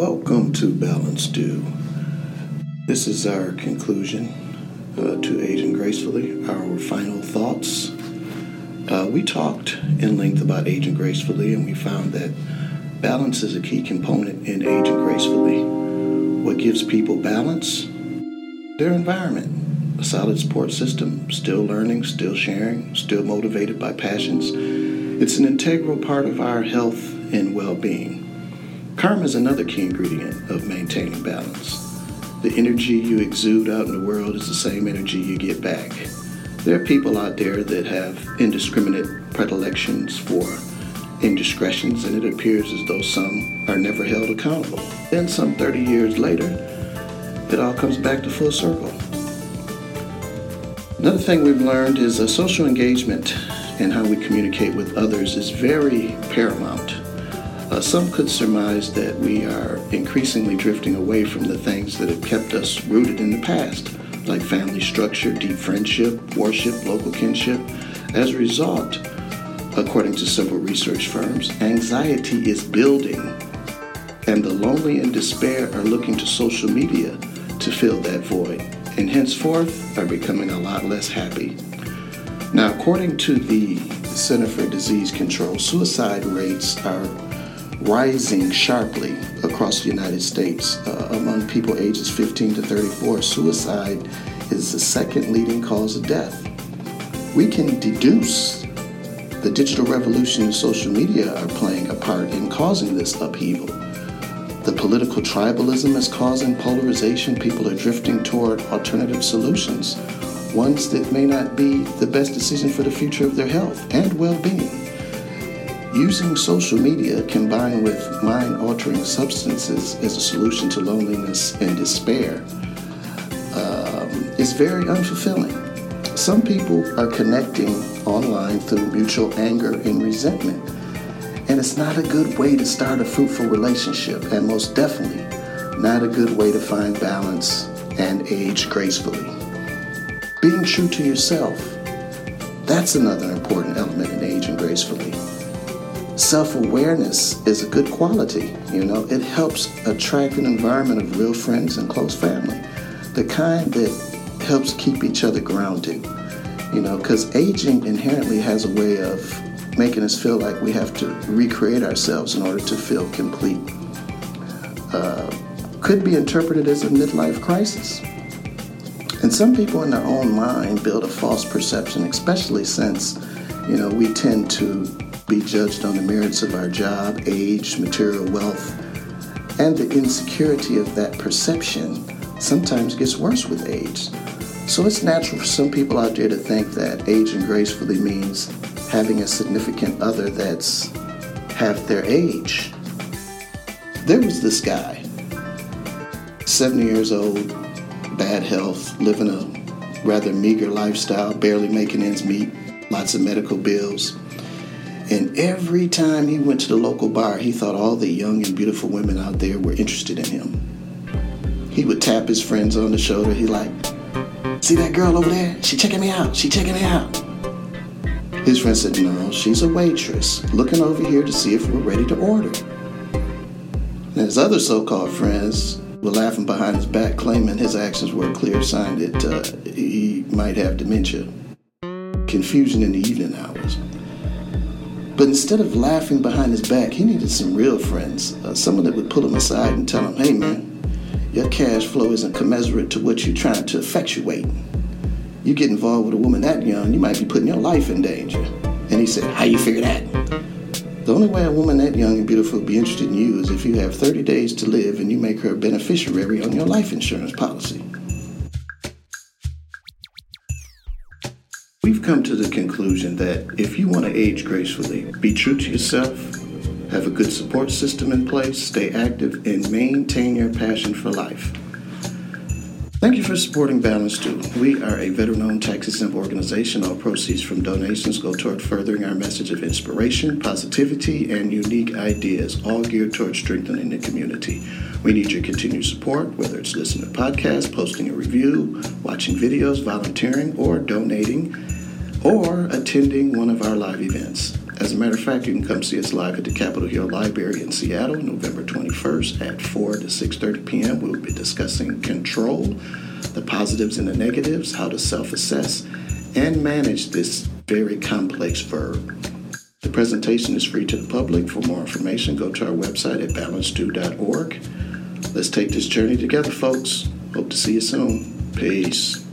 Welcome to Balance Due. This is our conclusion uh, to Aging Gracefully, our final thoughts. Uh, we talked in length about aging gracefully, and we found that balance is a key component in aging gracefully. What gives people balance? Their environment, a solid support system, still learning, still sharing, still motivated by passions. It's an integral part of our health and well being. Karma is another key ingredient of maintaining balance. The energy you exude out in the world is the same energy you get back. There are people out there that have indiscriminate predilections for indiscretions, and it appears as though some are never held accountable. Then, some 30 years later, it all comes back to full circle. Another thing we've learned is social engagement and how we communicate with others is very paramount. Uh, some could surmise that we are increasingly drifting away from the things that have kept us rooted in the past, like family structure, deep friendship, worship, local kinship. As a result, according to several research firms, anxiety is building, and the lonely and despair are looking to social media to fill that void, and henceforth are becoming a lot less happy. Now, according to the Center for Disease Control, suicide rates are rising sharply across the United States. Uh, among people ages 15 to 34, suicide is the second leading cause of death. We can deduce the digital revolution and social media are playing a part in causing this upheaval. The political tribalism is causing polarization. People are drifting toward alternative solutions, ones that may not be the best decision for the future of their health and well being. Using social media combined with mind altering substances as a solution to loneliness and despair um, is very unfulfilling. Some people are connecting online through mutual anger and resentment, and it's not a good way to start a fruitful relationship, and most definitely not a good way to find balance and age gracefully. Being true to yourself, that's another important element in aging gracefully self awareness is a good quality. You know, it helps attract an environment of real friends and close family, the kind that helps keep each other grounded. You know, because aging inherently has a way of making us feel like we have to recreate ourselves in order to feel complete. Uh, could be interpreted as a midlife crisis. And some people in their own mind build a false perception, especially since, you know, we tend to be judged on the merits of our job, age, material wealth, and the insecurity of that perception sometimes gets worse with age. So it's natural for some people out there to think that aging gracefully means having a significant other that's half their age. There was this guy, 70 years old, bad health, living a rather meager lifestyle, barely making ends meet, lots of medical bills. And every time he went to the local bar, he thought all the young and beautiful women out there were interested in him. He would tap his friends on the shoulder. He like, see that girl over there? She checking me out. She checking me out. His friend said, no, she's a waitress, looking over here to see if we're ready to order. And his other so-called friends were laughing behind his back, claiming his actions were a clear sign that uh, he might have dementia. Confusion in the evening hours. But instead of laughing behind his back, he needed some real friends, uh, someone that would pull him aside and tell him, hey man, your cash flow isn't commensurate to what you're trying to effectuate. You get involved with a woman that young, you might be putting your life in danger. And he said, how you figure that? The only way a woman that young and beautiful would be interested in you is if you have 30 days to live and you make her a beneficiary on your life insurance policy. We've come to the conclusion that if you want to age gracefully, be true to yourself, have a good support system in place, stay active, and maintain your passion for life. Thank you for supporting Balance Due. We are a veteran owned tax exempt organization. All proceeds from donations go toward furthering our message of inspiration, positivity, and unique ideas, all geared toward strengthening the community. We need your continued support, whether it's listening to podcasts, posting a review, watching videos, volunteering, or donating, or attending one of our live events. As a matter of fact, you can come see us live at the Capitol Hill Library in Seattle, November 21st at 4 to 6:30 p.m. We'll be discussing control, the positives and the negatives, how to self-assess, and manage this very complex verb. The presentation is free to the public. For more information, go to our website at balancedue.org. Let's take this journey together, folks. Hope to see you soon. Peace.